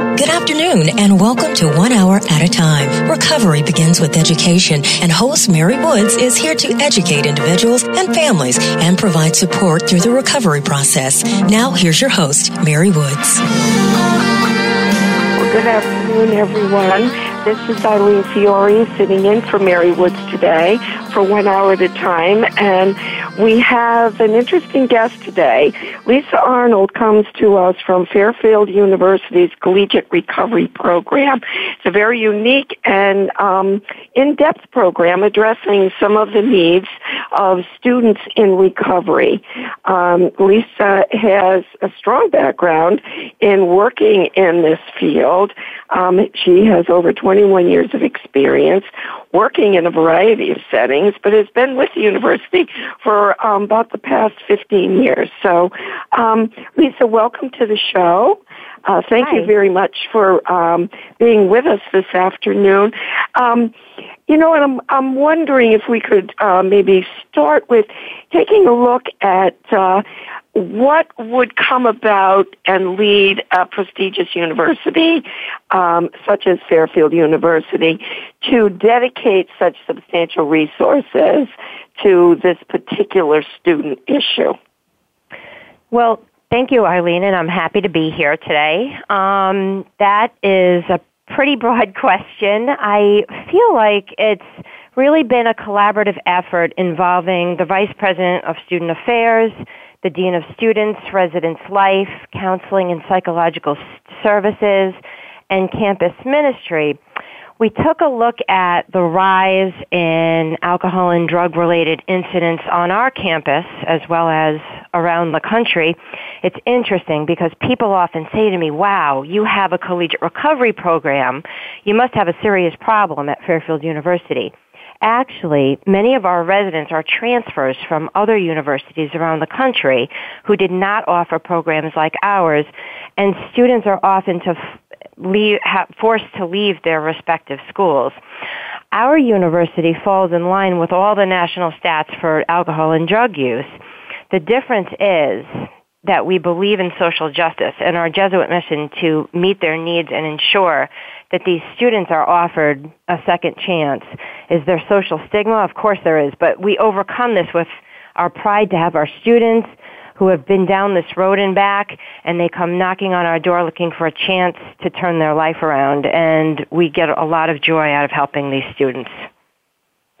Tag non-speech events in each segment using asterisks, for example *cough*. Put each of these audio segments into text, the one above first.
Good afternoon and welcome to One Hour at a Time. Recovery begins with education and host Mary Woods is here to educate individuals and families and provide support through the recovery process. Now here's your host, Mary Woods. Well, good afternoon, everyone. This is Eileen Fiore sitting in for Mary Woods today for one hour at a time. And we have an interesting guest today. Lisa Arnold comes to us from Fairfield University's Collegiate Recovery Program. It's a very unique and um, in-depth program addressing some of the needs of students in recovery. Um, Lisa has a strong background in working in this field. Um, she has over 21 years of experience working in a variety of settings, but has been with the university for um, about the past 15 years. So, um, Lisa, welcome to the show. Uh, thank Hi. you very much for um, being with us this afternoon. Um, you know, and I'm I'm wondering if we could uh, maybe start with taking a look at uh, what would come about and lead a prestigious university um, such as Fairfield University to dedicate such substantial resources to this particular student issue. Well, thank you, Eileen, and I'm happy to be here today. Um, that is a pretty broad *laughs* question. I feel like it's really been a collaborative effort involving the Vice President of Student Affairs, the Dean of Students, Residence Life, Counseling and Psychological Services, and Campus Ministry. We took a look at the rise in alcohol and drug related incidents on our campus as well as around the country. It's interesting because people often say to me, wow, you have a collegiate recovery program. You must have a serious problem at Fairfield University. Actually, many of our residents are transfers from other universities around the country who did not offer programs like ours, and students are often to f- leave, ha- forced to leave their respective schools. Our university falls in line with all the national stats for alcohol and drug use. The difference is that we believe in social justice and our Jesuit mission to meet their needs and ensure that these students are offered a second chance. Is there social stigma? Of course there is, but we overcome this with our pride to have our students who have been down this road and back and they come knocking on our door looking for a chance to turn their life around and we get a lot of joy out of helping these students.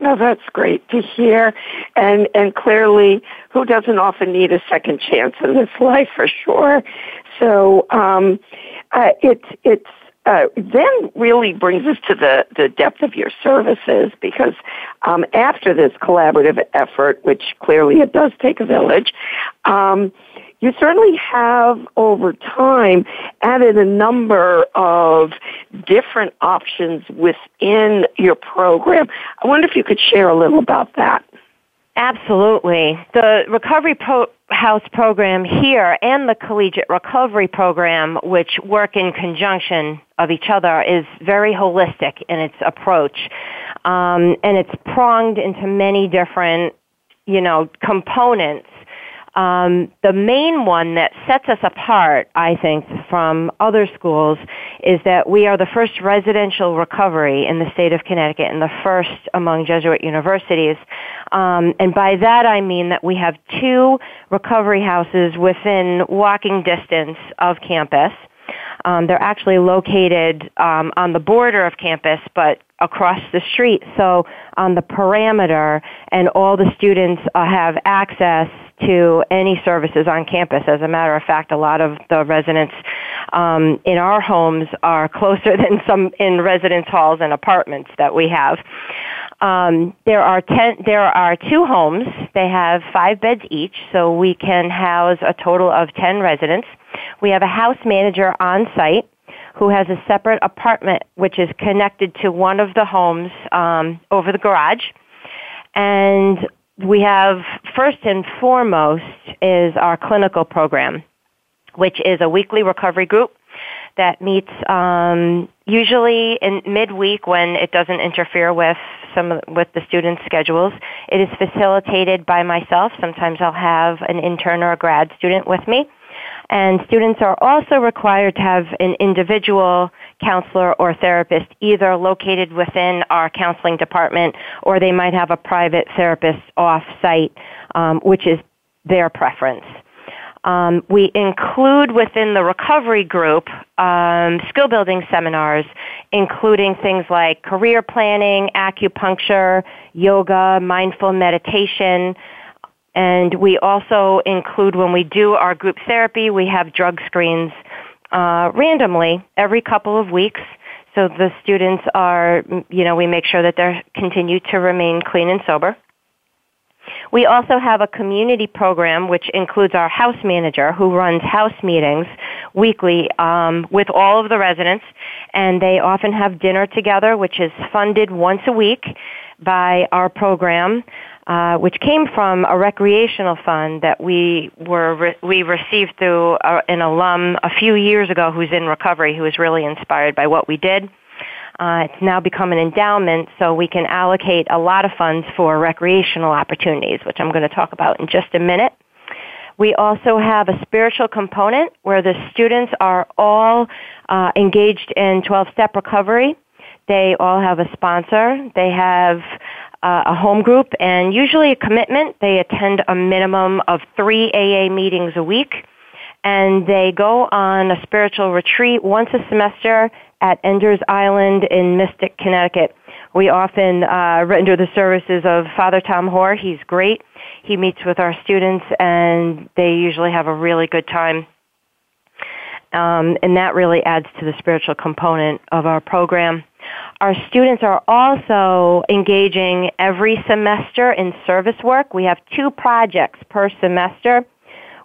No, that's great to hear. And and clearly, who doesn't often need a second chance in this *laughs* life for sure? So um, uh, it's it's uh, then really brings us to the, the depth of your services because um, after this collaborative effort, which clearly it does take a village, um, you certainly have over time added a number of different options within your program. I wonder if you could share a little about that. Absolutely. The Recovery Pro- House program here and the Collegiate Recovery program, which work in conjunction of each other, is very holistic in its approach. Um, and it's pronged into many different, you know, components um, the main one that sets us apart, I think, from other schools is that we are the first residential recovery in the state of Connecticut and the first among Jesuit universities. Um, and by that I mean that we have two recovery houses within walking distance of campus. Um, they're actually located um, on the border of campus, but across the street, so on the perimeter, and all the students uh, have access to any services on campus. As a matter of fact, a lot of the residents um, in our homes are *laughs* closer than some in residence halls and apartments that we have. Um, there are ten. There are two homes. They have five beds each, so we can house a total of ten residents. We have a house manager on site who has a separate apartment which is connected to one of the homes um, over the garage. And we have first and foremost is our clinical program, which is a weekly recovery group that meets um, usually in midweek when it doesn't interfere with some with the students' schedules. It is facilitated by myself. Sometimes I'll have an intern or a grad student with me. And students are also required to have an individual counselor or therapist either located within our counseling department or they might have a private therapist off site, um, which is their preference. Um, we include within the recovery group um, skill building seminars, including things like career planning, acupuncture, yoga, mindful meditation. And we also include, when we do our group therapy, we have drug screens uh, randomly every couple of weeks. So the students are, you know, we make sure that they continue to remain clean and sober. We also have a community program which includes our house manager who runs house meetings weekly um, with all of the residents, and they often have dinner together, which is funded once a week by our program. Uh, which came from a recreational fund that we were re- we received through a, an alum a few years ago who's in recovery who was really inspired by what we did. Uh, it's now become an endowment, so we can allocate a lot of funds for recreational opportunities, which I'm going to talk about in just a minute. We also have a spiritual component where the students are all uh, engaged in 12 step recovery. They all have a sponsor. They have uh, a home group and usually a commitment. They attend a minimum of three AA meetings a week and they go on a spiritual retreat once a semester at Enders Island in Mystic, Connecticut. We often uh, render the services of Father Tom Hoar. He's great. He meets with our students, and they usually have a really good time. Um, and that really adds to the spiritual component of our program. Our students are also engaging every semester in service work. We have two projects per semester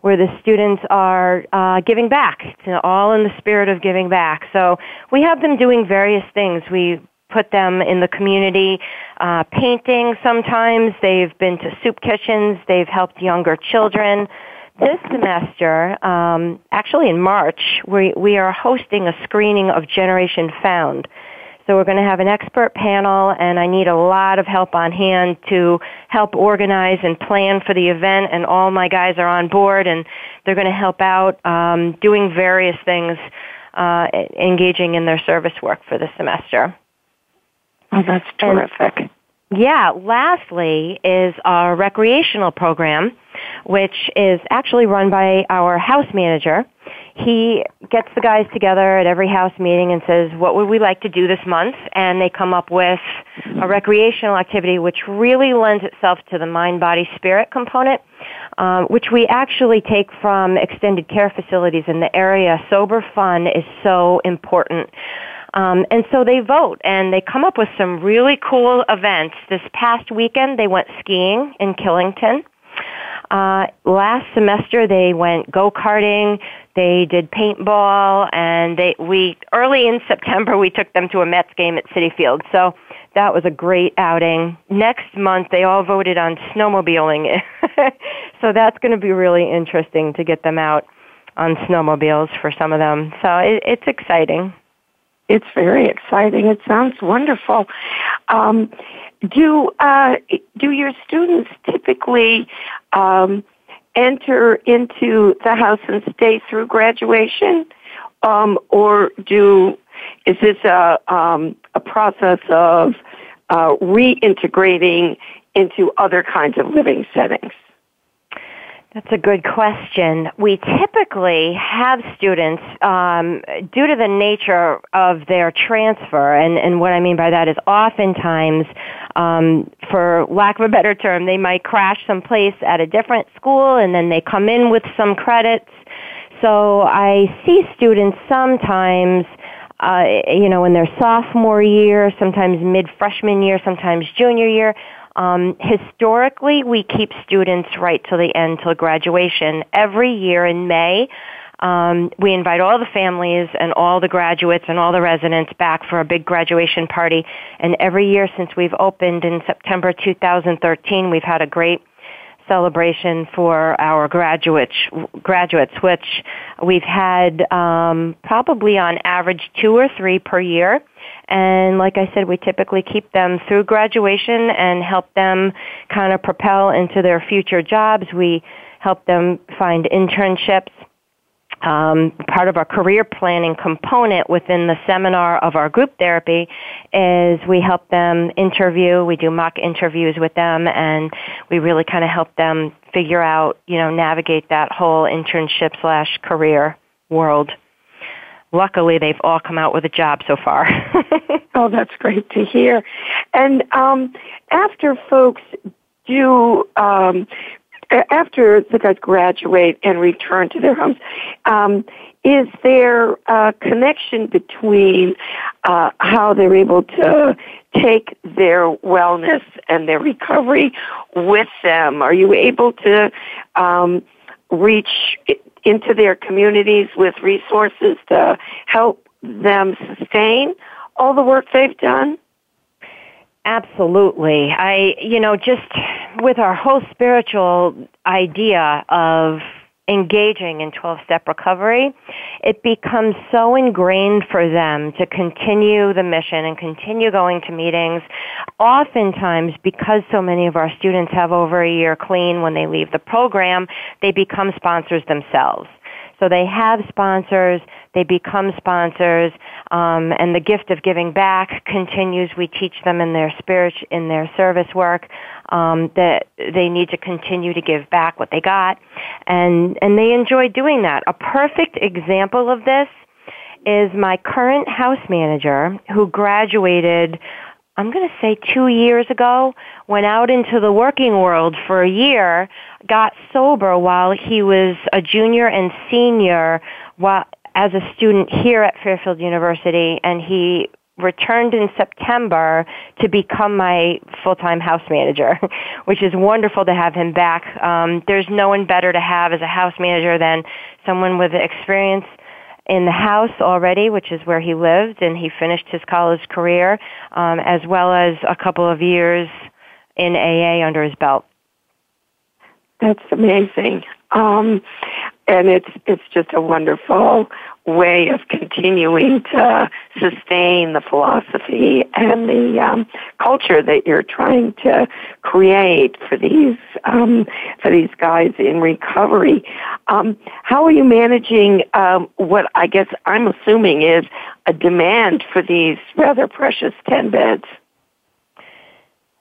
where the students are uh, giving back. It's all in the spirit of giving back. So we have them doing various things. We put them in the community uh, painting sometimes. They've been to soup kitchens. They've helped younger children. This semester, um, actually in March, we, we are hosting a screening of Generation Found. So we're going to have an expert panel and I need a lot of help on hand to help organize and plan for the event and all my guys are on board and they're going to help out um, doing various things, uh, engaging in their service work for the semester. Oh, that's terrific. And, yeah, lastly is our recreational program, which is actually run by our house manager he gets the guys together at every house meeting and says, what would we like to do this month? And they come up with a recreational activity which really lends itself to the mind, body, spirit component, um, which we actually take from extended care facilities in the area. Sober fun is so important. Um, and so they vote and they come up with some really cool events. This past weekend they went skiing in Killington. Uh, last semester they went go-karting, they did paintball, and they, we, early in September we took them to a Mets game at Citi Field. So that was a great outing. Next month they all voted on snowmobiling. *laughs* so that's going to be really interesting to get them out on snowmobiles for some of them. So it, it's exciting. It's very exciting. It sounds wonderful. Um, do uh, do your students typically um, enter into the house and stay through graduation, um, or do is this a um, a process of uh, reintegrating into other kinds of living settings? That's a good question. We typically have students, um, due to the nature of their transfer, and, and what I mean by that is oftentimes, um, for lack of a better term, they might crash someplace at a different school and then they come in with some credits. So I see students sometimes uh, you know, in their sophomore year, sometimes mid freshman year, sometimes junior year, um, historically, we keep students right till the end, till graduation. Every year in May, um, we invite all the families and all the graduates and all the residents back for a big graduation party. And every year since we've opened in September 2013, we've had a great celebration for our graduates, graduates, which we've had um, probably on average two or three per year. And like I said, we typically keep them through graduation and help them kind of propel into their future jobs. We help them find internships um, part of our career planning component within the seminar of our group therapy is we help them interview, we do mock interviews with them, and we really kind of help them figure out, you know, navigate that whole internship slash career world. Luckily, they've all come out with a job so far. *laughs* oh, that's great to hear. And um, after folks do um, after the guys graduate and return to their homes, um, is there a connection between uh, how they're able to take their wellness and their recovery with them? Are you able to um, reach into their communities with resources to help them sustain all the work they've done? Absolutely. I, you know, just with our whole spiritual idea of engaging in 12 step recovery, it becomes so ingrained for them to continue the mission and continue going to meetings. Oftentimes, because so many of our students have over a year clean when they leave the program, they become sponsors themselves. So they have sponsors, they become sponsors, um, and the gift of giving back continues. We teach them in their spirit, in their service work, um, that they need to continue to give back what they got, and and they enjoy doing that. A perfect example of this is my current house manager who graduated I'm going to say two years ago, went out into the working world for a year, got sober while he was a junior and senior while, as a student here at Fairfield University, and he returned in September to become my full-time house manager, *laughs* which is wonderful to have him back. Um, there's no one better to have as a house manager than someone with experience in the house already, which is where he lived, and he finished his college career, um, as well as a couple of years in AA under his belt. That's amazing. Um, and it's it's just a wonderful way of continuing to sustain the philosophy and the um, culture that you're trying to create for these um, for these guys in recovery. Um, how are you managing um, what I guess I'm assuming is a demand for these rather precious ten beds?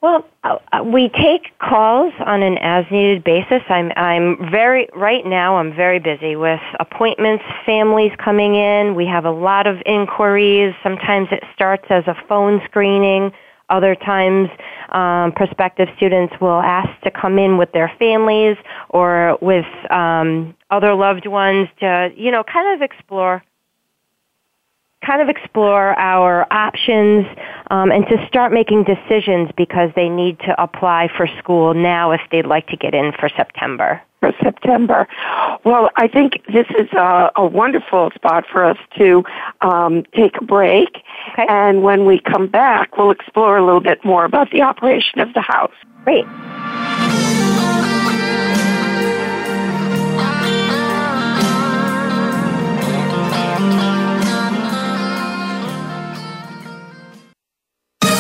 Well, uh, we take calls on an as-needed basis. I'm I'm very right now. I'm very busy with appointments, families coming in. We have a lot of inquiries. Sometimes it starts as a phone screening. Other times, um, prospective students will ask to come in with their families or with um, other loved ones to, you know, kind of explore kind of explore our options um, and to start making decisions because they need to apply for school now if they'd like to get in for September. For September. Well, I think this is a, a wonderful spot for us to um, take a break. Okay. And when we come back, we'll explore a little bit more about the operation of the house. Great.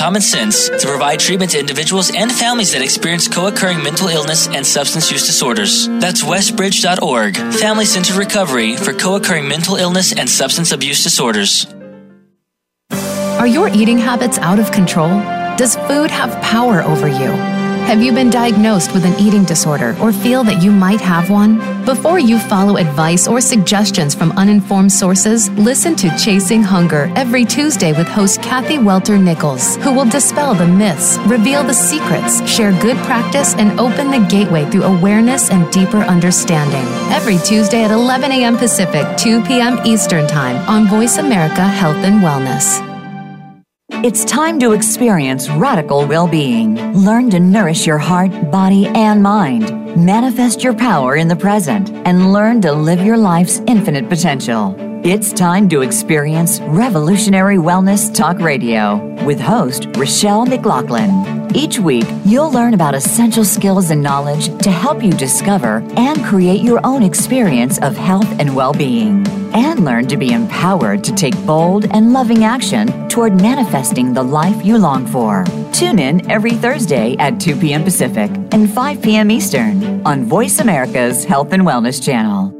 common sense to provide treatment to individuals and families that experience co-occurring mental illness and substance use disorders. That's westbridge.org, family centered recovery for co-occurring mental illness and substance abuse disorders. Are your eating habits out of control? Does food have power over you? Have you been diagnosed with an eating disorder or feel that you might have one? Before you follow advice or suggestions from uninformed sources, listen to Chasing Hunger every Tuesday with host Kathy Welter Nichols, who will dispel the myths, reveal the secrets, share good practice, and open the gateway through awareness and deeper understanding. Every Tuesday at 11 a.m. Pacific, 2 p.m. Eastern Time on Voice America Health and Wellness. It's time to experience radical well being. Learn to nourish your heart, body, and mind. Manifest your power in the present and learn to live your life's infinite potential. It's time to experience Revolutionary Wellness Talk Radio with host Rochelle McLaughlin. Each week, you'll learn about essential skills and knowledge to help you discover and create your own experience of health and well being. And learn to be empowered to take bold and loving action toward manifesting the life you long for. Tune in every Thursday at 2 p.m. Pacific and 5 p.m. Eastern on Voice America's Health and Wellness Channel.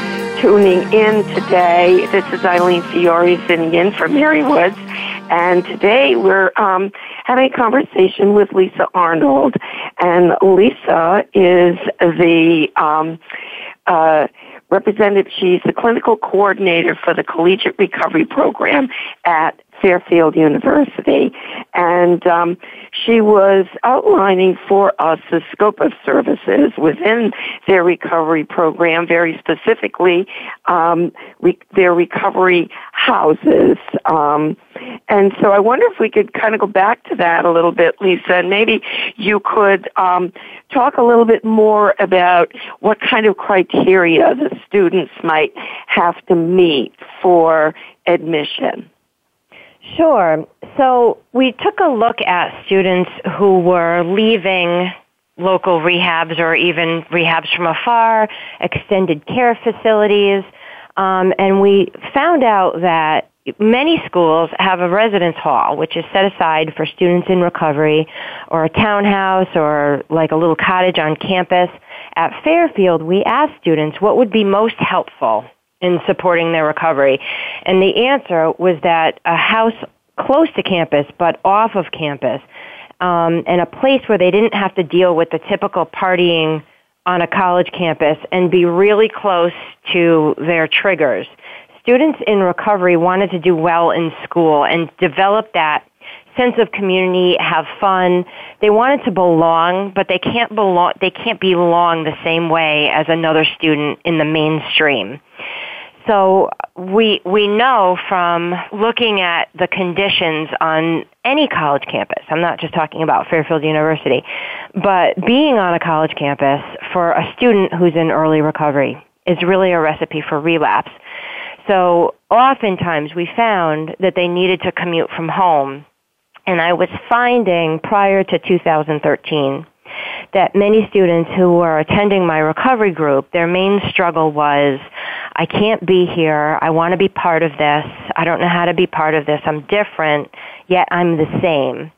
tuning in today. This is Eileen Fiore sitting in for Mary Woods, and today we're um, having a conversation with Lisa Arnold. And Lisa is the um, uh, representative. She's the clinical coordinator for the Collegiate Recovery Program at Fairfield University. And um, she was outlining for us the scope of services within their recovery program, very specifically um, re- their recovery houses. Um, and so I wonder if we could kind of go back to that a little bit, Lisa, and maybe you could um, talk a little bit more about what kind of criteria the students might have to meet for admission. Sure. So we took a look at students who were leaving local rehabs or even rehabs from afar, extended care facilities, um, and we found out that many schools have a residence hall which is set aside for students in recovery or a townhouse or like a little cottage on campus. At Fairfield, we asked students what would be most helpful in supporting their recovery. And the answer was that a house close to campus but off of campus um, and a place where they didn't have to deal with the typical partying on a college campus and be really close to their triggers. Students in recovery wanted to do well in school and develop that sense of community, have fun. They wanted to belong, but they can't belong they can't belong the same way as another student in the mainstream. So we we know from looking at the conditions on any college campus. I'm not just talking about Fairfield University, but being on a college campus for a student who's in early recovery is really a recipe for relapse. So oftentimes we found that they needed to commute from home. And I was finding prior to 2013 that many students who were attending my recovery group, their main struggle was, I can't be here. I want to be part of this. I don't know how to be part of this. I'm different, yet I'm the same.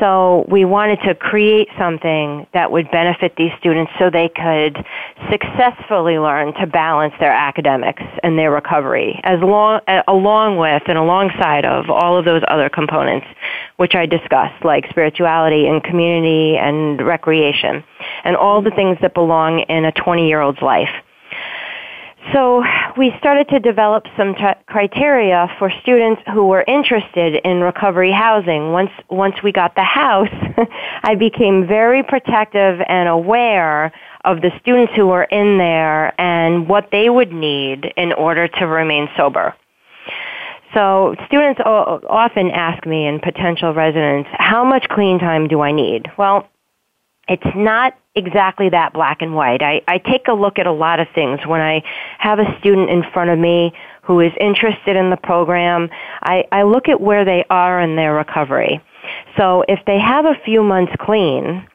So we wanted to create something that would benefit these students so they could successfully learn to balance their academics and their recovery as long, along with and alongside of all of those other components which I discussed like spirituality and community and recreation and all the things that belong in a 20 year old's life. So we started to develop some t- criteria for students who were interested in recovery housing. Once once we got the house, *laughs* I became very protective and aware of the students who were in there and what they would need in order to remain sober. So students often ask me and potential residents, how much clean time do I need? Well, it's not exactly that black and white. I, I take a look at a lot of things when I have a student in front of me who is interested in the program, I, I look at where they are in their recovery. So if they have a few months clean,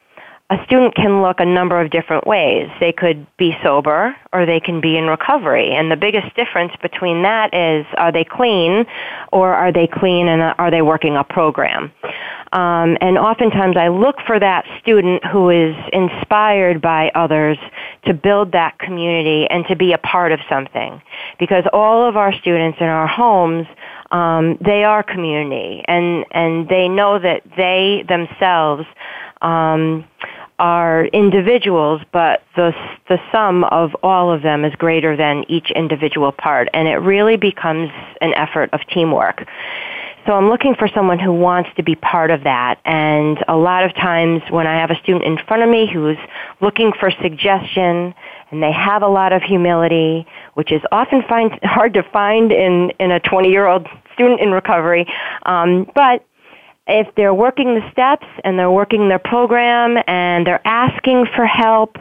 a student can look a number of different ways. They could be sober or they can be in recovery. And the biggest difference between that is are they clean or are they clean and are they working a program? Um, and oftentimes I look for that student who is inspired by others to build that community and to be a part of something. Because all of our students in our homes um, they are community and and they know that they themselves um, are individuals, but the the sum of all of them is greater than each individual part, and it really becomes an effort of teamwork. So I'm looking for someone who wants to be part of that. And a lot of times when I have a student in front of me who's looking for suggestion and they have a lot of humility, which is often find, hard to find in, in a 20 year old student in recovery, um, but if they're working the steps and they're working their program and they're asking for help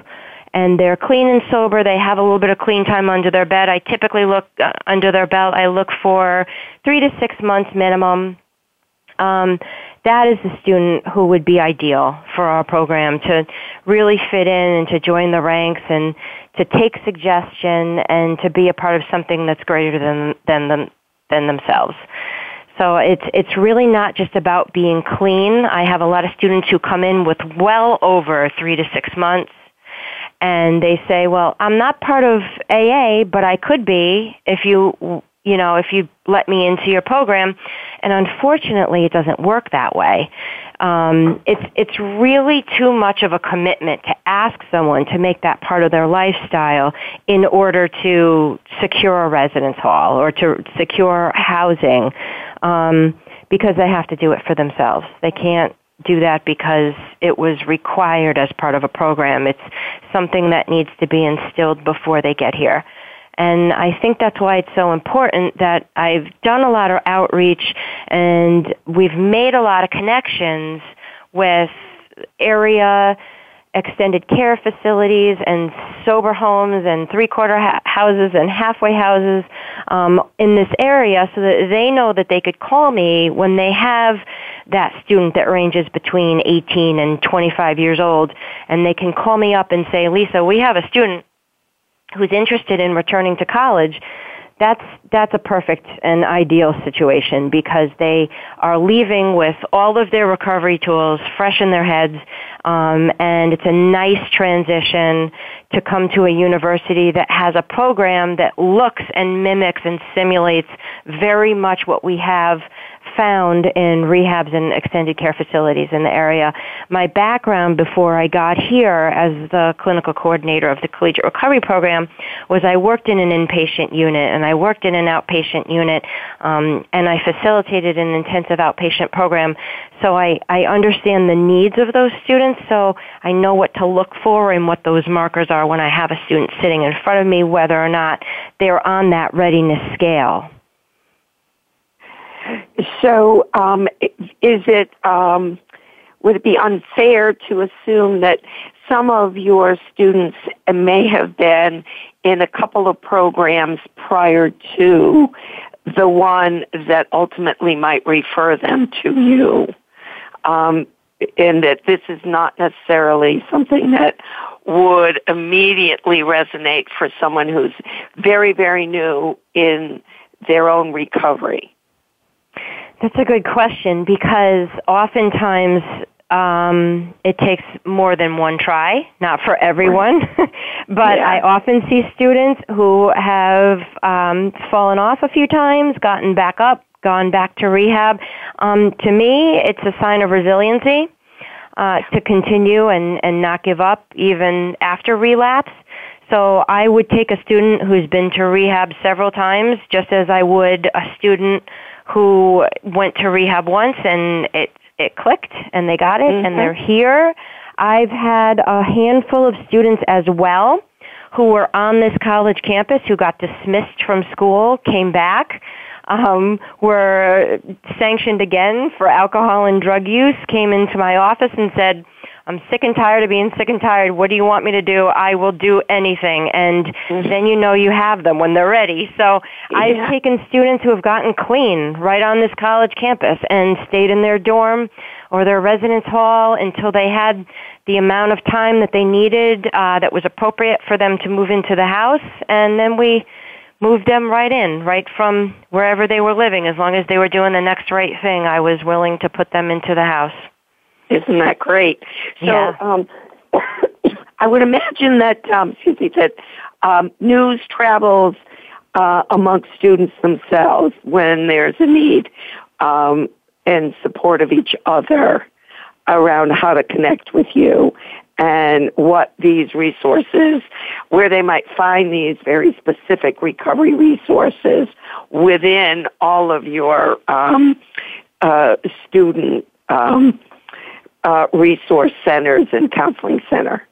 and they're clean and sober, they have a little bit of clean time under their bed. I typically look uh, under their belt. I look for three to six months minimum. Um, that is the student who would be ideal for our program to really fit in and to join the ranks and to take suggestion and to be a part of something that's greater than than them than themselves. So it's it's really not just about being clean. I have a lot of students who come in with well over three to six months, and they say, "Well, I'm not part of AA, but I could be if you you know if you let me into your program." And unfortunately, it doesn't work that way. Um, it's it's really too much of a commitment to ask someone to make that part of their lifestyle in order to secure a residence hall or to secure housing um, because they have to do it for themselves. They can't do that because it was required as part of a program. It's something that needs to be instilled before they get here. And I think that's why it's so important that I've done a lot of outreach and we've made a lot of connections with area extended care facilities and sober homes and three quarter ha- houses and halfway houses um, in this area so that they know that they could call me when they have that student that ranges between 18 and 25 years old and they can call me up and say lisa we have a student who's interested in returning to college that's that's a perfect and ideal situation because they are leaving with all of their recovery tools fresh in their heads um, and it's a nice transition to come to a university that has a program that looks and mimics and simulates very much what we have found in rehabs and extended care facilities in the area. My background before I got here as the clinical coordinator of the collegiate recovery program was I worked in an inpatient unit and I worked in an outpatient unit um, and I facilitated an intensive outpatient program. So I, I understand the needs of those students so I know what to look for and what those markers are when I have a student sitting in front of me whether or not they're on that readiness scale. So, um, is it um, would it be unfair to assume that some of your students may have been in a couple of programs prior to the one that ultimately might refer them to you? Um, and that this is not necessarily something that would immediately resonate for someone who's very, very new in their own recovery. That's a good question because oftentimes um, it takes more than one try, not for everyone, *laughs* but yeah. I often see students who have um, fallen off a few times, gotten back up, gone back to rehab. Um, to me, it's a sign of resiliency uh, to continue and, and not give up even after relapse. So I would take a student who's been to rehab several times, just as I would a student who went to rehab once and it it clicked and they got it mm-hmm. and they're here. I've had a handful of students as well who were on this college campus who got dismissed from school, came back, um, were sanctioned again for alcohol and drug use, came into my office and said, I'm sick and tired of being sick and tired. What do you want me to do? I will do anything. And mm-hmm. then you know you have them when they're ready. So yeah. I've taken students who have gotten clean right on this college campus and stayed in their dorm or their residence hall until they had the amount of time that they needed uh, that was appropriate for them to move into the house. And then we moved them right in, right from wherever they were living. As long as they were doing the next right thing, I was willing to put them into the house. Isn't that great? So, yeah. um, *coughs* I would imagine that, um, excuse me, that um, news travels uh, amongst students themselves when there's a need um, and support of each other around how to connect with you and what these resources, where they might find these very specific recovery resources within all of your um, uh, student um, uh, resource centers and *laughs* counseling center?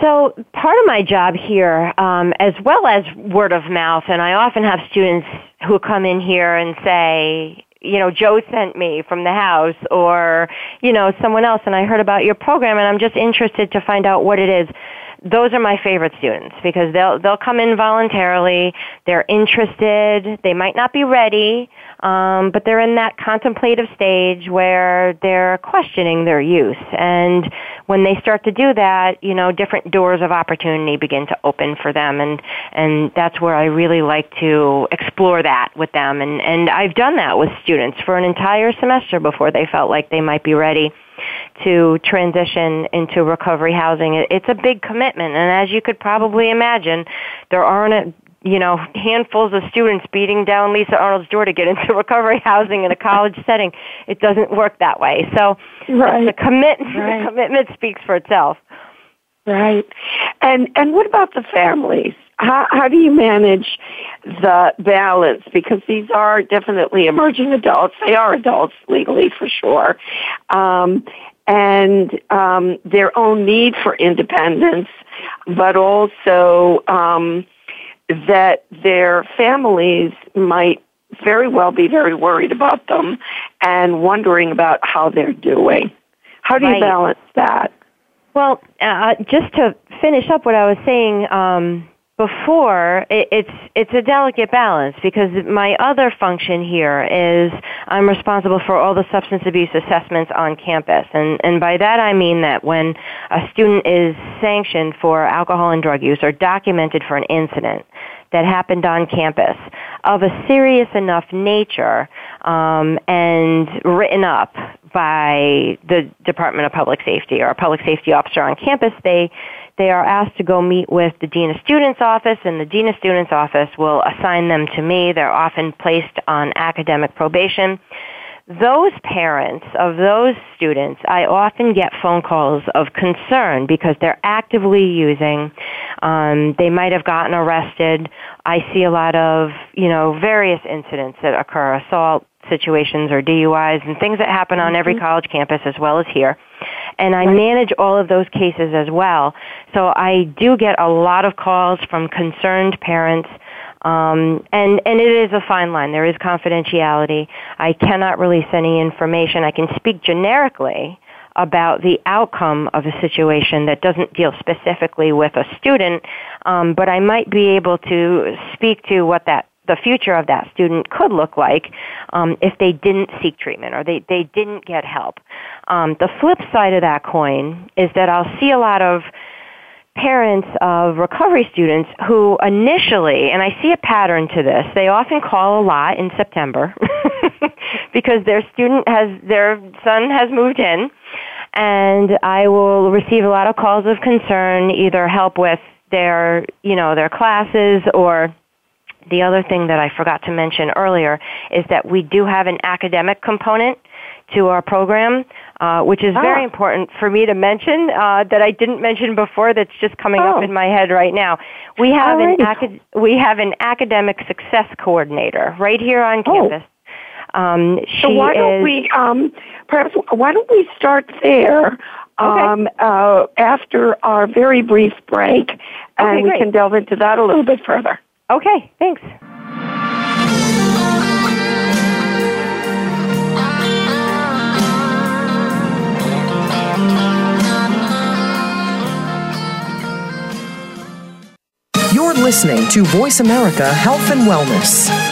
So part of my job here, um, as well as word of mouth, and I often have students who come in here and say, you know, Joe sent me from the house or, you know, someone else and I heard about your program and I'm just interested to find out what it is those are my favorite students because they'll they'll come in voluntarily. They're interested. They might not be ready, um, but they're in that contemplative stage where they're questioning their use. And when they start to do that, you know, different doors of opportunity begin to open for them, and and that's where I really like to explore that with them. And and I've done that with students for an entire semester before they felt like they might be ready to transition into recovery housing. It's a big commitment, and as you could probably imagine, there aren't a, you know, handfuls of students beating down Lisa Arnold's door to get into *laughs* recovery housing in a college setting. It doesn't work that way. So right. the, commit, *laughs* right. the commitment speaks for itself. Right. And and what about the families? How how do you manage the balance? Because these are definitely emerging adults. They are adults legally for sure. Um, and um, their own need for independence, but also um, that their families might very well be very worried about them and wondering about how they're doing. How do you balance that? Well, uh, just to finish up what I was saying um, before, it, it's it's a delicate balance because my other function here is I'm responsible for all the substance abuse assessments on campus, and and by that I mean that when a student is sanctioned for alcohol and drug use or documented for an incident that happened on campus of a serious enough nature um, and written up by the Department of Public Safety or a public safety officer on campus, they they are asked to go meet with the Dean of Students office and the Dean of Students office will assign them to me. They're often placed on academic probation. Those parents of those students, I often get phone calls of concern because they're actively using. Um, they might have gotten arrested. I see a lot of, you know, various incidents that occur, assault, situations or DUIs and things that happen on every mm-hmm. college campus as well as here. And I manage all of those cases as well. So I do get a lot of calls from concerned parents um, and and it is a fine line. There is confidentiality. I cannot release any information. I can speak generically about the outcome of a situation that doesn't deal specifically with a student, um, but I might be able to speak to what that the future of that student could look like um, if they didn't seek treatment or they, they didn't get help. Um, the flip side of that coin is that I'll see a lot of parents of recovery students who initially, and I see a pattern to this, they often call a lot in September *laughs* because their student has, their son has moved in and I will receive a lot of calls of concern, either help with their, you know, their classes or the other thing that I forgot to mention earlier is that we do have an academic component to our program, uh, which is oh. very important for me to mention uh, that I didn't mention before. That's just coming oh. up in my head right now. We have an acad- we have an academic success coordinator right here on oh. campus. Um, so why don't we um, perhaps why don't we start there um, okay. uh, after our very brief break, and okay, we can delve into that a little bit further. Okay, thanks. You're listening to Voice America Health and Wellness.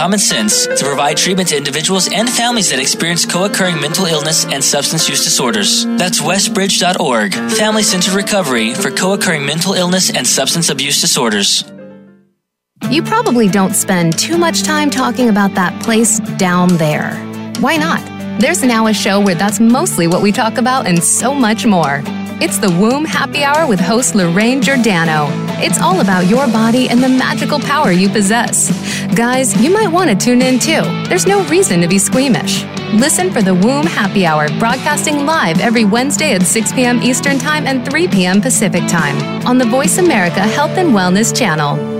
common sense to provide treatment to individuals and families that experience co-occurring mental illness and substance use disorders. That's westbridge.org, family centered recovery for co-occurring mental illness and substance abuse disorders. You probably don't spend too much time talking about that place down there. Why not? There's now a show where that's mostly what we talk about and so much more. It's the Womb Happy Hour with host Lorraine Giordano. It's all about your body and the magical power you possess. Guys, you might want to tune in too. There's no reason to be squeamish. Listen for the Womb Happy Hour, broadcasting live every Wednesday at 6 p.m. Eastern Time and 3 p.m. Pacific Time on the Voice America Health and Wellness Channel.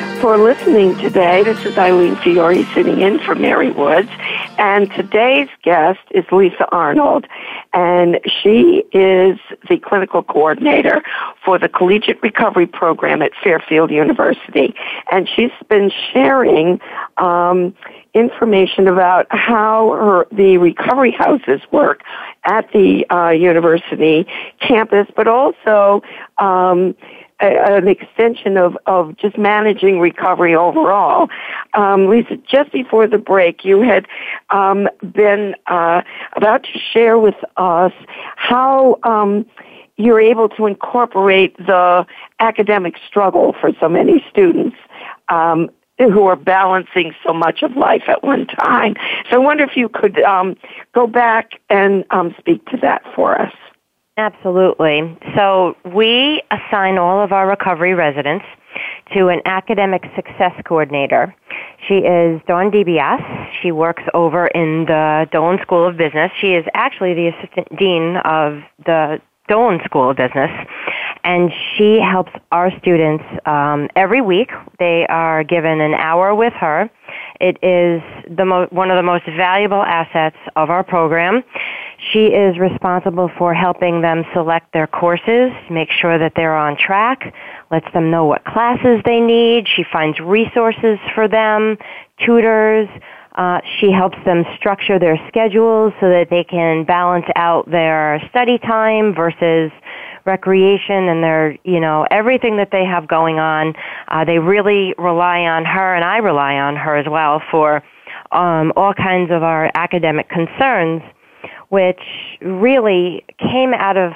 for listening today. This is Eileen Fiore sitting in for Mary Woods. And today's guest is Lisa Arnold. And she is the clinical coordinator for the Collegiate Recovery Program at Fairfield University. And she's been sharing um, information about how her, the recovery houses work at the uh, university campus, but also um, an extension of, of just managing recovery overall. Um, Lisa, just before the break, you had um, been uh, about to share with us how um, you're able to incorporate the academic struggle for so many students. Um, who are balancing so much of life at one time. So I wonder if you could um, go back and um, speak to that for us. Absolutely. So we assign all of our recovery residents to an academic success coordinator. She is Dawn DBS. She works over in the Dolan School of Business. She is actually the assistant dean of the Dolan School of Business, and she helps our students um, every week. They are given an hour with her. It is the mo- one of the most valuable assets of our program. She is responsible for helping them select their courses, make sure that they're on track, lets them know what classes they need. She finds resources for them, tutors. Uh, she helps them structure their schedules so that they can balance out their study time versus recreation and their, you know, everything that they have going on. Uh, they really rely on her, and I rely on her as well for um, all kinds of our academic concerns which really came out of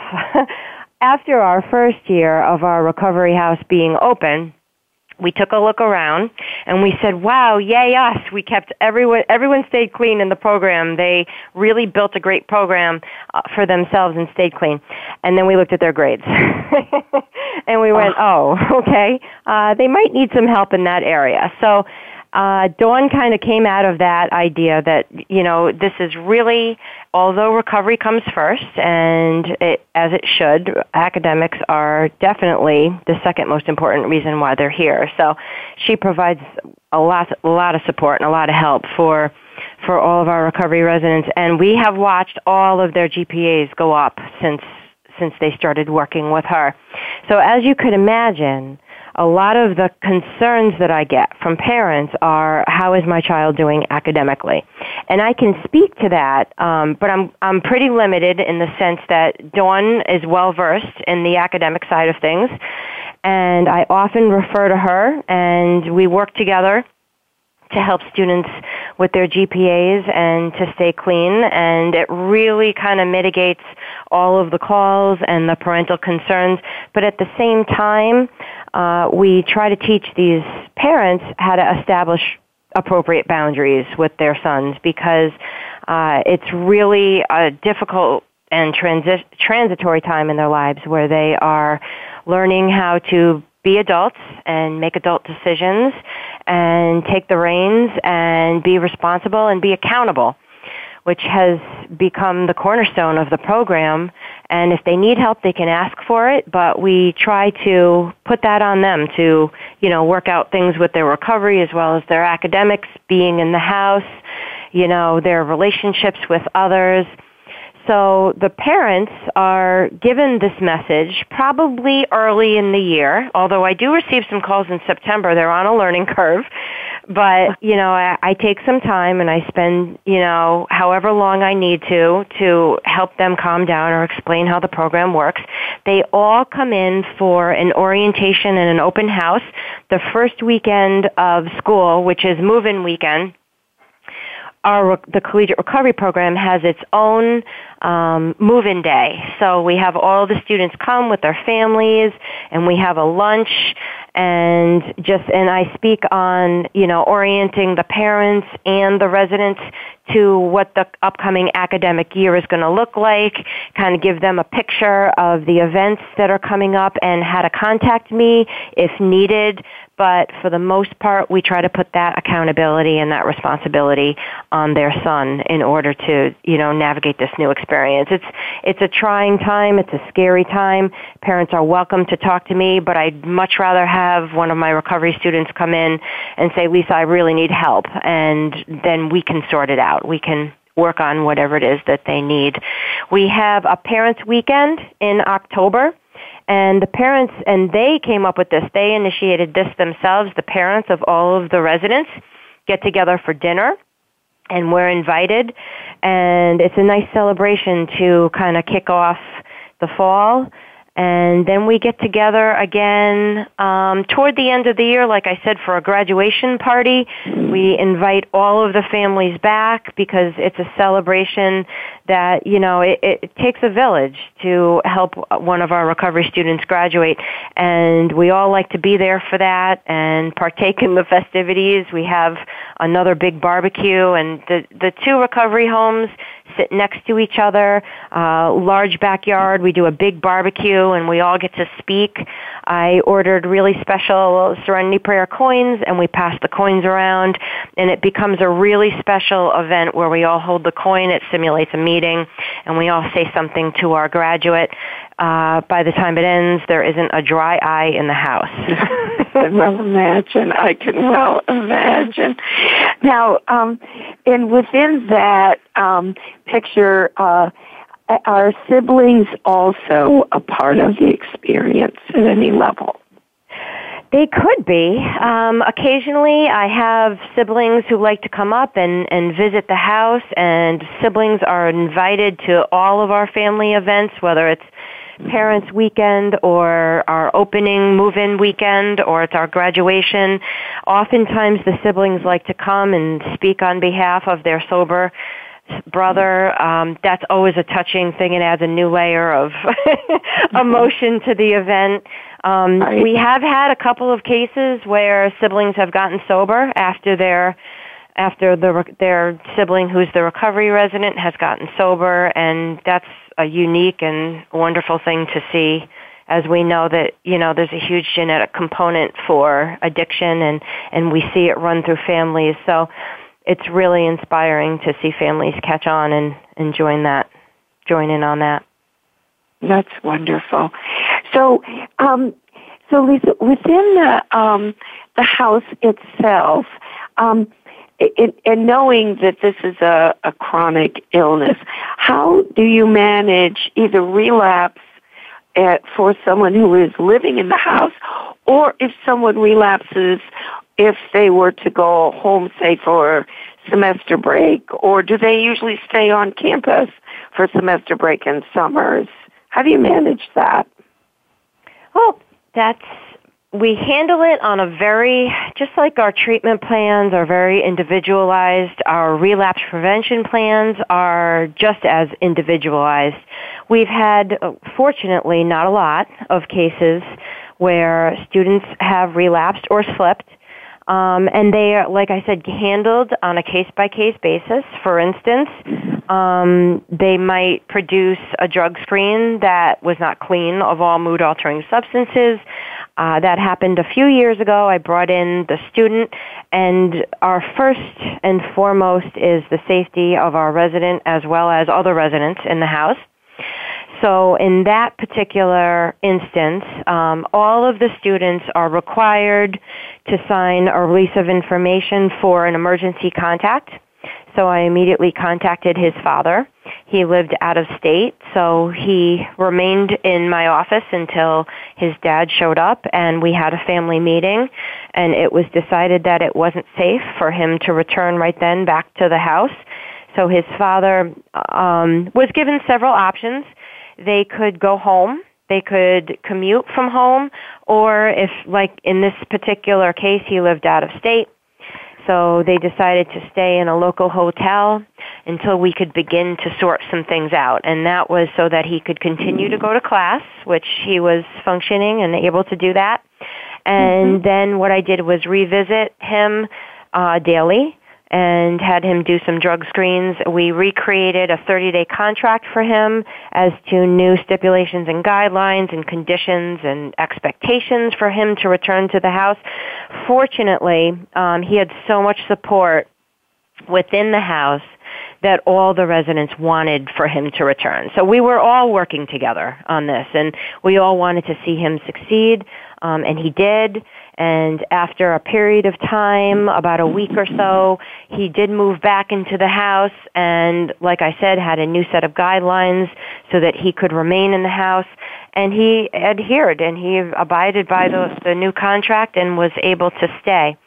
*laughs* after our first year of our recovery house being open we took a look around and we said, "Wow, yay us! We kept everyone. Everyone stayed clean in the program. They really built a great program uh, for themselves and stayed clean." And then we looked at their grades, *laughs* and we went, "Oh, *laughs* okay. Uh, they might need some help in that area." So uh, Dawn kind of came out of that idea that, you know, this is really, although recovery comes first, and it, as it should, academics are definitely the second most important reason why they're here. So she provides a lot, a lot of support and a lot of help for for all of our recovery residents, and we have watched all of their GPAs go up since since they started working with her. So as you could imagine, a lot of the concerns that I get from parents are, how is my child doing academically? And I can speak to that, um, but I'm, I'm pretty limited in the sense that Dawn is well versed in the academic side of things, and I often refer to her, and we work together to help students with their GPAs and to stay clean and it really kind of mitigates all of the calls and the parental concerns. But at the same time uh, we try to teach these parents how to establish appropriate boundaries with their sons because uh, it's really a difficult and transi- transitory time in their lives where they are learning how to be adults and make adult decisions and take the reins and be responsible and be accountable which has become the cornerstone of the program. And if they need help, they can ask for it, but we try to put that on them to, you know, work out things with their recovery as well as their academics, being in the house, you know, their relationships with others. So the parents are given this message probably early in the year, although I do receive some calls in September. They're on a learning *laughs* curve. But, you know, I, I take some time and I spend, you know, however long I need to to help them calm down or explain how the program works. They all come in for an orientation and an open house the first weekend of school, which is move-in weekend our the collegiate recovery program has its own um, move-in day. So we have all the students come with their families, and we have a lunch, and just and I speak on you know orienting the parents and the residents to what the upcoming academic year is going to look like, kind of give them a picture of the events that are coming up and how to contact me if needed but for the most part, we try to put that accountability and that responsibility on their son in order to, you know, navigate this new experience. It's it's a trying time, it's a scary time. Parents are welcome to talk to me, but I'd much rather have one of my recovery students come in and say, "Lisa, I really need help," and then we can sort it out. We can work on whatever it is that they need. We have a parents weekend in October and the parents, and they came up with this. They initiated this themselves. The parents of all of the residents get together for dinner and we're invited and it's a nice celebration to kind of kick off the fall and then we get together again um, toward the end of the year, like I said, for a graduation party. We invite all of the families back because it's a celebration that, you know, it, it takes a village to help one of our recovery students graduate. And we all like to be there for that and partake in the festivities. We have another big barbecue and the, the two recovery homes sit next to each other, uh, large backyard. We do a big barbecue and we all get to speak. I ordered really special Serenity Prayer coins and we pass the coins around and it becomes a really special event where we all hold the coin. It simulates a meeting and we all say something to our graduate. Uh, by the time it ends, there isn't a dry eye in the house. *laughs* I can well imagine. I can well imagine. Now, um, and within that um, picture, uh, are siblings also a part of the experience at any level? They could be. Um, occasionally, I have siblings who like to come up and, and visit the house, and siblings are invited to all of our family events, whether it's parents weekend or our opening move-in weekend or it's our graduation. Oftentimes the siblings like to come and speak on behalf of their sober brother. Um, that's always a touching thing. It adds a new layer of *laughs* emotion to the event. Um, right. We have had a couple of cases where siblings have gotten sober after their after the their sibling who's the recovery resident has gotten sober, and that's a unique and wonderful thing to see. As we know that you know there's a huge genetic component for addiction, and and we see it run through families. So it's really inspiring to see families catch on and, and join that, join in on that. That's wonderful. So, um, so Lisa, within the um, the house itself, um, and knowing that this is a, a chronic illness, how do you manage either relapse at, for someone who is living in the house, or if someone relapses, if they were to go home, say for semester break, or do they usually stay on campus for semester break and summers? How do you manage that? Well, that's we handle it on a very, just like our treatment plans are very individualized, our relapse prevention plans are just as individualized. We've had, fortunately, not a lot of cases where students have relapsed or slipped. Um, and they are, like I said, handled on a case by case basis. For instance, um, they might produce a drug screen that was not clean of all mood altering substances. Uh, that happened a few years ago. I brought in the student, and our first and foremost is the safety of our resident as well as other residents in the house. So in that particular instance, um, all of the students are required to sign a release of information for an emergency contact. So I immediately contacted his father. He lived out of state, so he remained in my office until his dad showed up and we had a family meeting and it was decided that it wasn't safe for him to return right then back to the house. So his father um, was given several options. They could go home they could commute from home or if like in this particular case he lived out of state so they decided to stay in a local hotel until we could begin to sort some things out. And that was so that he could continue to go to class, which he was functioning and able to do that. And mm-hmm. then what I did was revisit him uh, daily and had him do some drug screens. We recreated a 30 day contract for him as to new stipulations and guidelines and conditions and expectations for him to return to the house. Fortunately, um, he had so much support within the house that all the residents wanted for him to return. So we were all working together on this and we all wanted to see him succeed, um, and he did and after a period of time, about a week or so, he did move back into the house and, like I said, had a new set of guidelines so that he could remain in the house. And he adhered and he abided by the, the new contract and was able to stay.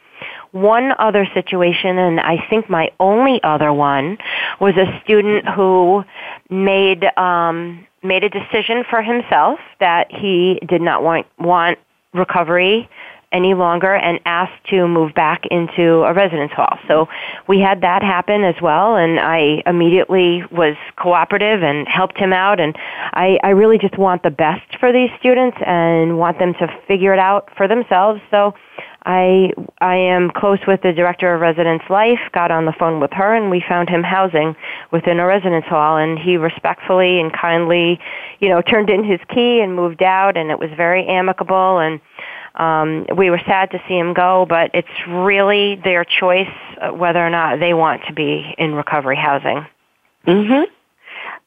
One other situation, and I think my only other one, was a student who made um, made a decision for himself that he did not want want recovery any longer and asked to move back into a residence hall. So we had that happen as well and I immediately was cooperative and helped him out and I, I really just want the best for these students and want them to figure it out for themselves. So I I am close with the director of residence life, got on the phone with her and we found him housing within a residence hall and he respectfully and kindly, you know, turned in his key and moved out and it was very amicable and um, we were sad to see him go, but it's really their choice uh, whether or not they want to be in recovery housing. hmm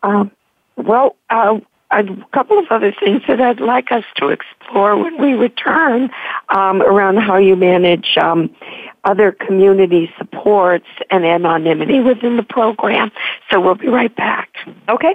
Um, well, uh, a couple of other things that I'd like us to explore when we return um, around how you manage um, other community supports and anonymity within the program. So we'll be right back. Okay.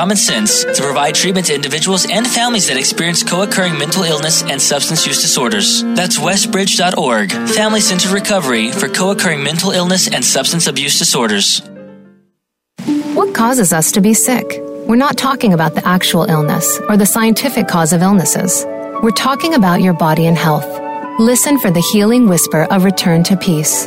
common sense to provide treatment to individuals and families that experience co-occurring mental illness and substance use disorders. That's westbridge.org, Family Centered Recovery for co-occurring mental illness and substance abuse disorders. What causes us to be sick? We're not talking about the actual illness or the scientific cause of illnesses. we're talking about your body and health. Listen for the healing whisper of return to peace.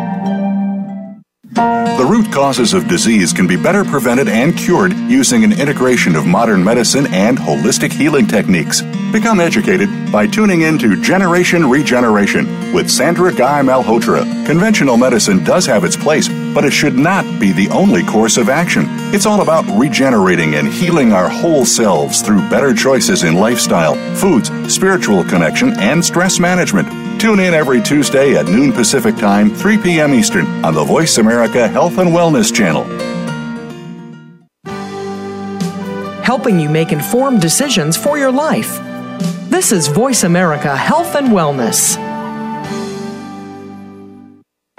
The root causes of disease can be better prevented and cured using an integration of modern medicine and holistic healing techniques. Become educated by tuning in to Generation Regeneration with Sandra Guy Malhotra. Conventional medicine does have its place, but it should not be the only course of action. It's all about regenerating and healing our whole selves through better choices in lifestyle, foods, spiritual connection, and stress management. Tune in every Tuesday at noon Pacific Time, 3 p.m. Eastern on the Voice America Health and Wellness Channel. Helping you make informed decisions for your life. This is Voice America Health and Wellness.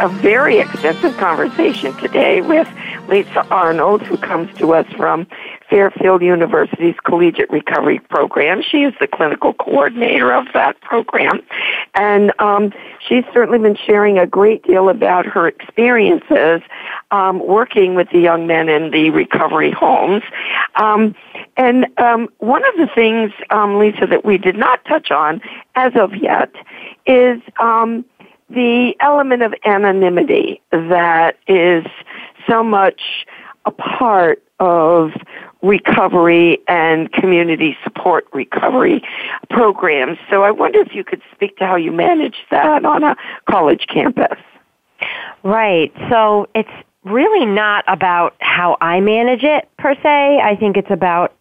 a very extensive conversation today with Lisa Arnold, who comes to us from Fairfield University's Collegiate Recovery Program. She is the clinical coordinator of that program. And um, she's certainly been sharing a great deal about her experiences um, working with the young men in the recovery homes. Um, and um, one of the things, um, Lisa, that we did not touch on as of yet is um, the element of anonymity that is so much a part of recovery and community support recovery programs. So I wonder if you could speak to how you manage that on a college campus. Right. So it's really not about how I manage it per se. I think it's about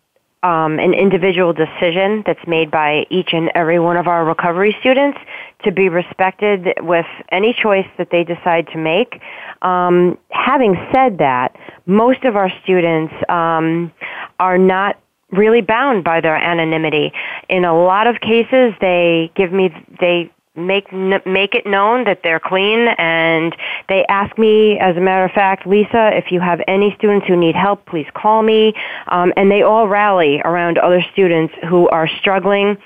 um, an individual decision that's made by each and every one of our recovery students to be respected with any choice that they decide to make. Um, having said that, most of our students um, are not really bound by their anonymity. In a lot of cases, they give me they make make it known that they're clean and they ask me as a matter of fact lisa if you have any students who need help please call me. Um, and they all rally around other students who are struggling.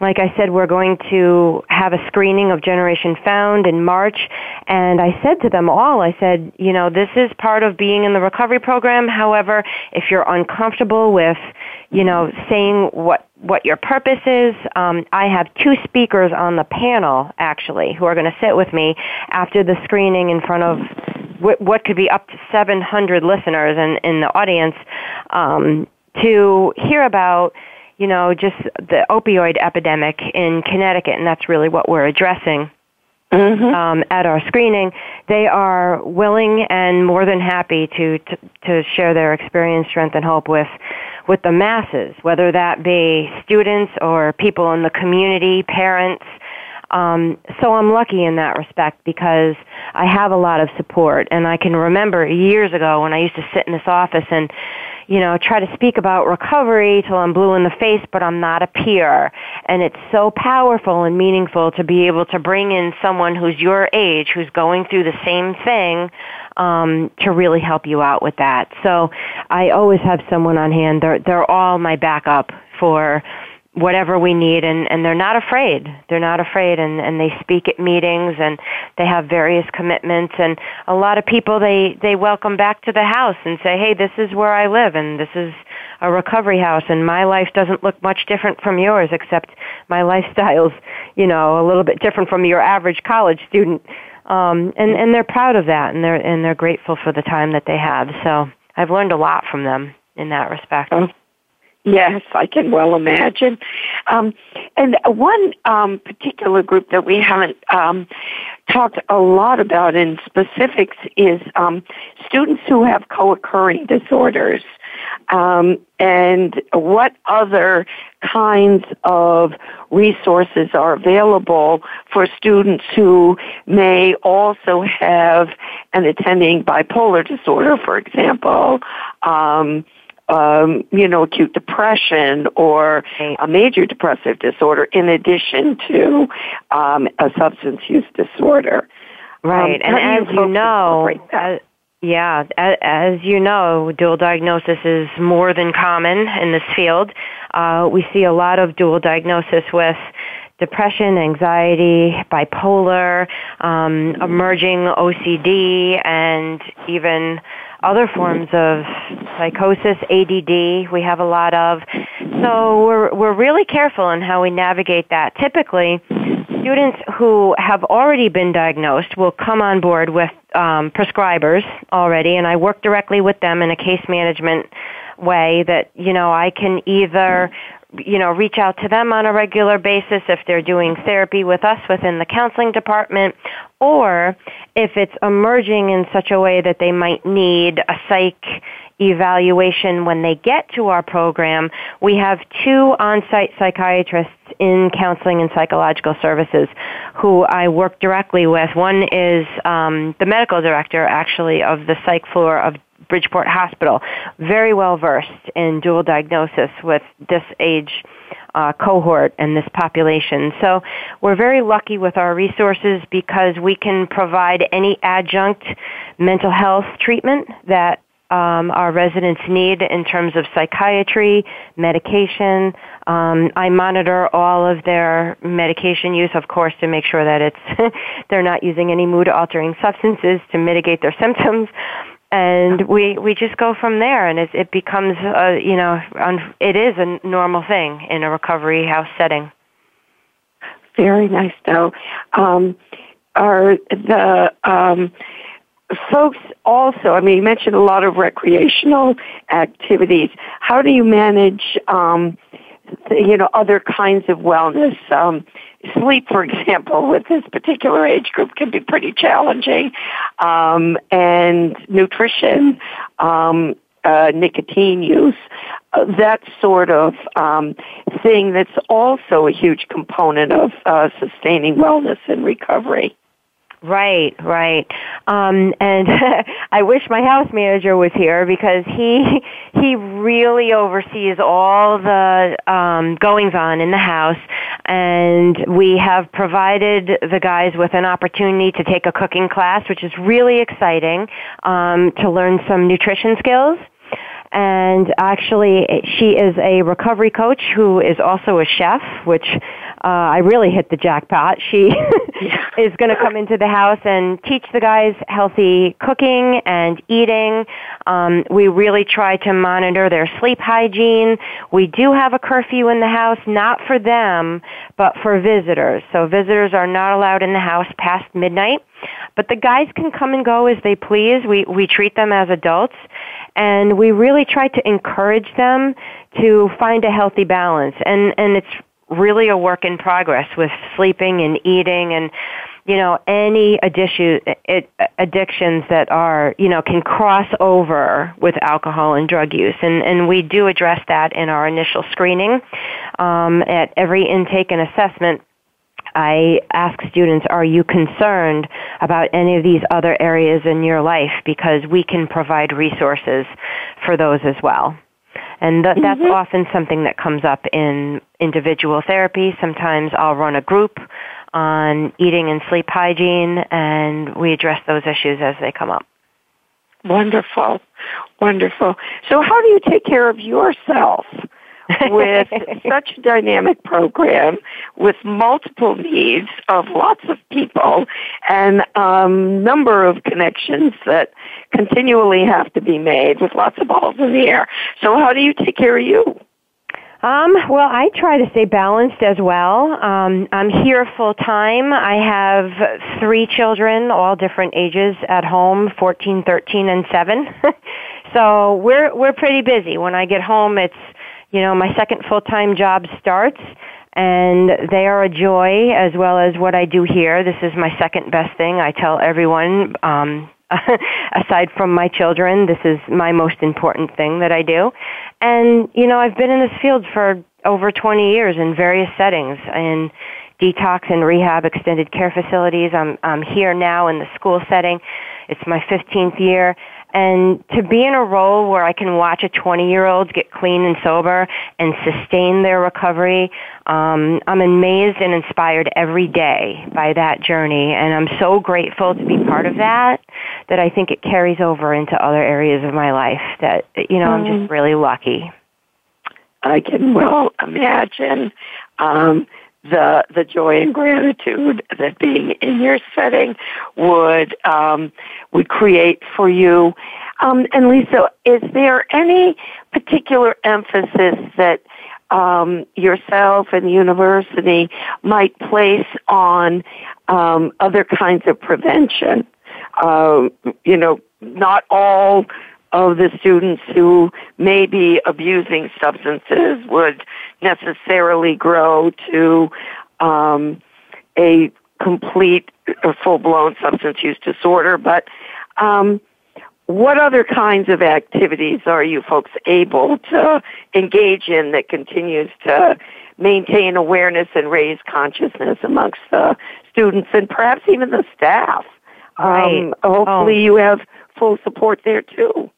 Like i said we're going to have a screening of generation found in march and i said to them all i said you know this is part of being in the recovery program. However if you're uncomfortable with you know saying what what your purpose is. Um, I have two speakers on the panel actually who are going to sit with me after the screening in front of what, could be up to 700 listeners in, in the audience um, to hear about you know just the opioid epidemic in Connecticut, and that's really what we're addressing. Mm-hmm. Um, at our screening, they are willing and more than happy to, to to share their experience, strength, and hope with with the masses, whether that be students or people in the community, parents. Um, so I'm lucky in that respect because I have a lot of support, and I can remember years ago when I used to sit in this office and you know, try to speak about recovery till I'm blue in the face, but I'm not a peer. And it's so powerful and meaningful to be able to bring in someone who's your age, who's going through the same thing, um, to really help you out with that. So I always have someone on hand. They're they're all my backup for whatever we need and, and they're not afraid. They're not afraid and, and they speak at meetings and they have various commitments and a lot of people they, they welcome back to the house and say, Hey, this is where I live and this is a recovery house and my life doesn't look much different from yours except my *laughs* lifestyle's, you know, a little bit different from your average college student. Um, and, and they're proud of that and they're, and they're grateful for the time that they have. So I've learned a lot from them in that respect. Yes, I can well imagine. Um, and one um, particular group that we haven't um, talked a lot about in specifics is um, students who have co-occurring disorders. um, and what other kinds of resources are available for students who may also have an attending bipolar disorder, for example, um, um, you know, acute depression or a major depressive disorder in addition to um, a substance use disorder. Right, Um, and as you know, incorporate uh, yeah, a- as you know, dual diagnosis is more than common in this field. Uh, we see a lot of dual diagnosis with depression, anxiety, bipolar, um, emerging OCD, and even other forms of psychosis, ADD. We have a lot of. So we're we're really careful in how we navigate that. Typically, students who have already been diagnosed will come on board with um, prescribers already, and I work directly with them in a case management way that you know I can either you know reach out to them on a regular basis if they're doing therapy with us within the counseling department or if it's emerging in such a way that they might need a psych evaluation when they get to our program, we have two on-site psychiatrists in counseling and psychological services who I work directly with. One is um, the medical director, actually, of the psych floor of Bridgeport Hospital, very well versed in dual diagnosis with this age uh, cohort and this population. So we're very lucky with our resources because we can provide any adjunct mental health treatment that um, our residents need in terms of psychiatry, medication. Um, I monitor all of their medication use, of course, to make sure that it's *laughs* they're not using any mood-altering substances to mitigate their symptoms. And we we just go from there, and it, it becomes a, you know it is a normal thing in a recovery house setting. Very nice, though. Um, are the um, folks also, I mean, you mentioned a lot of recreational activities. How do you manage, um, you know, other kinds of wellness? Um, sleep, for example, with this particular age group can be pretty challenging. Um, and nutrition, um, uh, nicotine use, uh, that sort of um, thing that's also a huge component of uh, sustaining wellness and recovery. Right, right. Um, and *laughs* I wish my house manager was here because he he really oversees all the um, goings on in the house, and we have provided the guys with an opportunity to take a cooking class, which is really exciting um, to learn some nutrition skills and actually she is a recovery coach who is also a chef which uh, I really hit the jackpot. She *laughs* is going to come into the house and teach the guys healthy cooking and eating. Um, we really try to monitor their sleep hygiene. We do have a curfew in the house, not for them, but for visitors. So visitors are not allowed in the house past midnight. But the guys can come and go as they please. We we treat them as adults, and we really try to encourage them to find a healthy balance. And and it's really a work in progress with sleeping and eating and you know any addition, addictions that are you know can cross over with alcohol and drug use and and we do address that in our initial screening um, at every intake and assessment I ask students, are you concerned about any of these other areas in your life? Because we can provide resources for those as well. And th- that's Mm-hmm. often something that comes up in individual therapy. Sometimes I'll run a group on eating and sleep hygiene, and we address those issues as they come up. Wonderful. Wonderful. So how do you take care of yourself with such a dynamic program with multiple needs of lots of people and um, number of connections that continually have to be made with lots of balls in the air. So how do you take care of you? Um, well, I try to stay balanced as well. Um, I'm here full time. I have three children, all different ages at home, 14, 13, and 7. *laughs* so we're, we're pretty busy. When I get home, it's, you know, my second full-time job starts and they are a joy as well as what I do here. This is my second best thing. I tell everyone, um, *laughs* aside from my children, this is my most important thing that I do. And, you know, I've been in this field for over 20 years in various settings in detox and rehab extended care facilities. I'm, I'm here now in the school setting. It's my 15th year and to be in a role where I can watch a 20 year old get clean and sober and sustain their recovery, um, I'm amazed and inspired every day by that journey. And I'm so grateful to be part of that that I think it carries over into other areas of my life that, you know, I'm just mm. really lucky. I can well imagine. Um, the the joy and gratitude that being in your setting would um, would create for you. Um, and Lisa, is there any particular emphasis that um, yourself and the university might place on um, other kinds of prevention? Uh, you know, not all of the students who may be abusing substances would necessarily grow to um, a complete or full-blown substance use disorder. But um, what other kinds of activities are you folks able to engage in that continues to maintain awareness and raise consciousness amongst the students and perhaps even the staff? Right. Um, hopefully, oh. you have full support there too.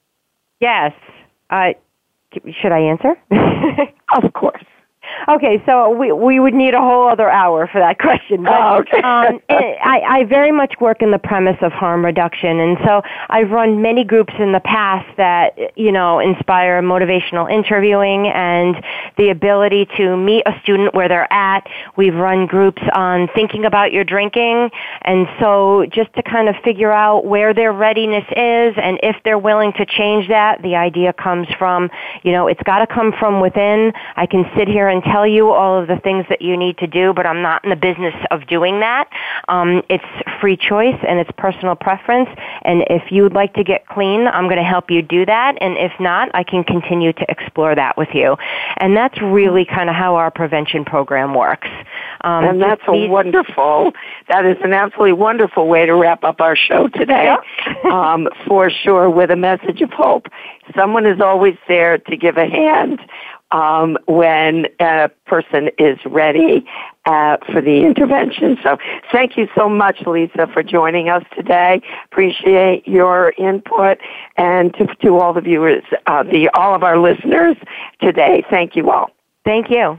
Yes. Uh, should I answer? *laughs* of course. Okay, so we we would need a whole other hour for that *laughs* question. But, oh, okay. um, I, I very much work in the premise of harm reduction, and so I've run many groups in the past that you know inspire motivational interviewing and the ability to meet a student where they're at. We've run groups on thinking about your drinking, and so just to kind of figure out where their readiness is and if they're willing to change that. The idea comes from you know it's got to come from within. I can sit here and tell you all of the things that you need to do, but I'm not in the business of doing that. Um, it's free choice and it's personal preference. And if you would like to get clean, I'm going to help you do that. And if not, I can continue to explore that with you. And that's really kind of how our prevention program works. Um, and that's a wonderful, that is an absolutely wonderful way to wrap up our show today. *laughs* um, for sure, with a message of hope. Someone is always there to give a hand um, when a person is ready uh, for the intervention. So thank you so much, Lisa, for joining us today. Appreciate your input and to, to all the viewers, uh, the all of our listeners today. Thank you all. Thank you.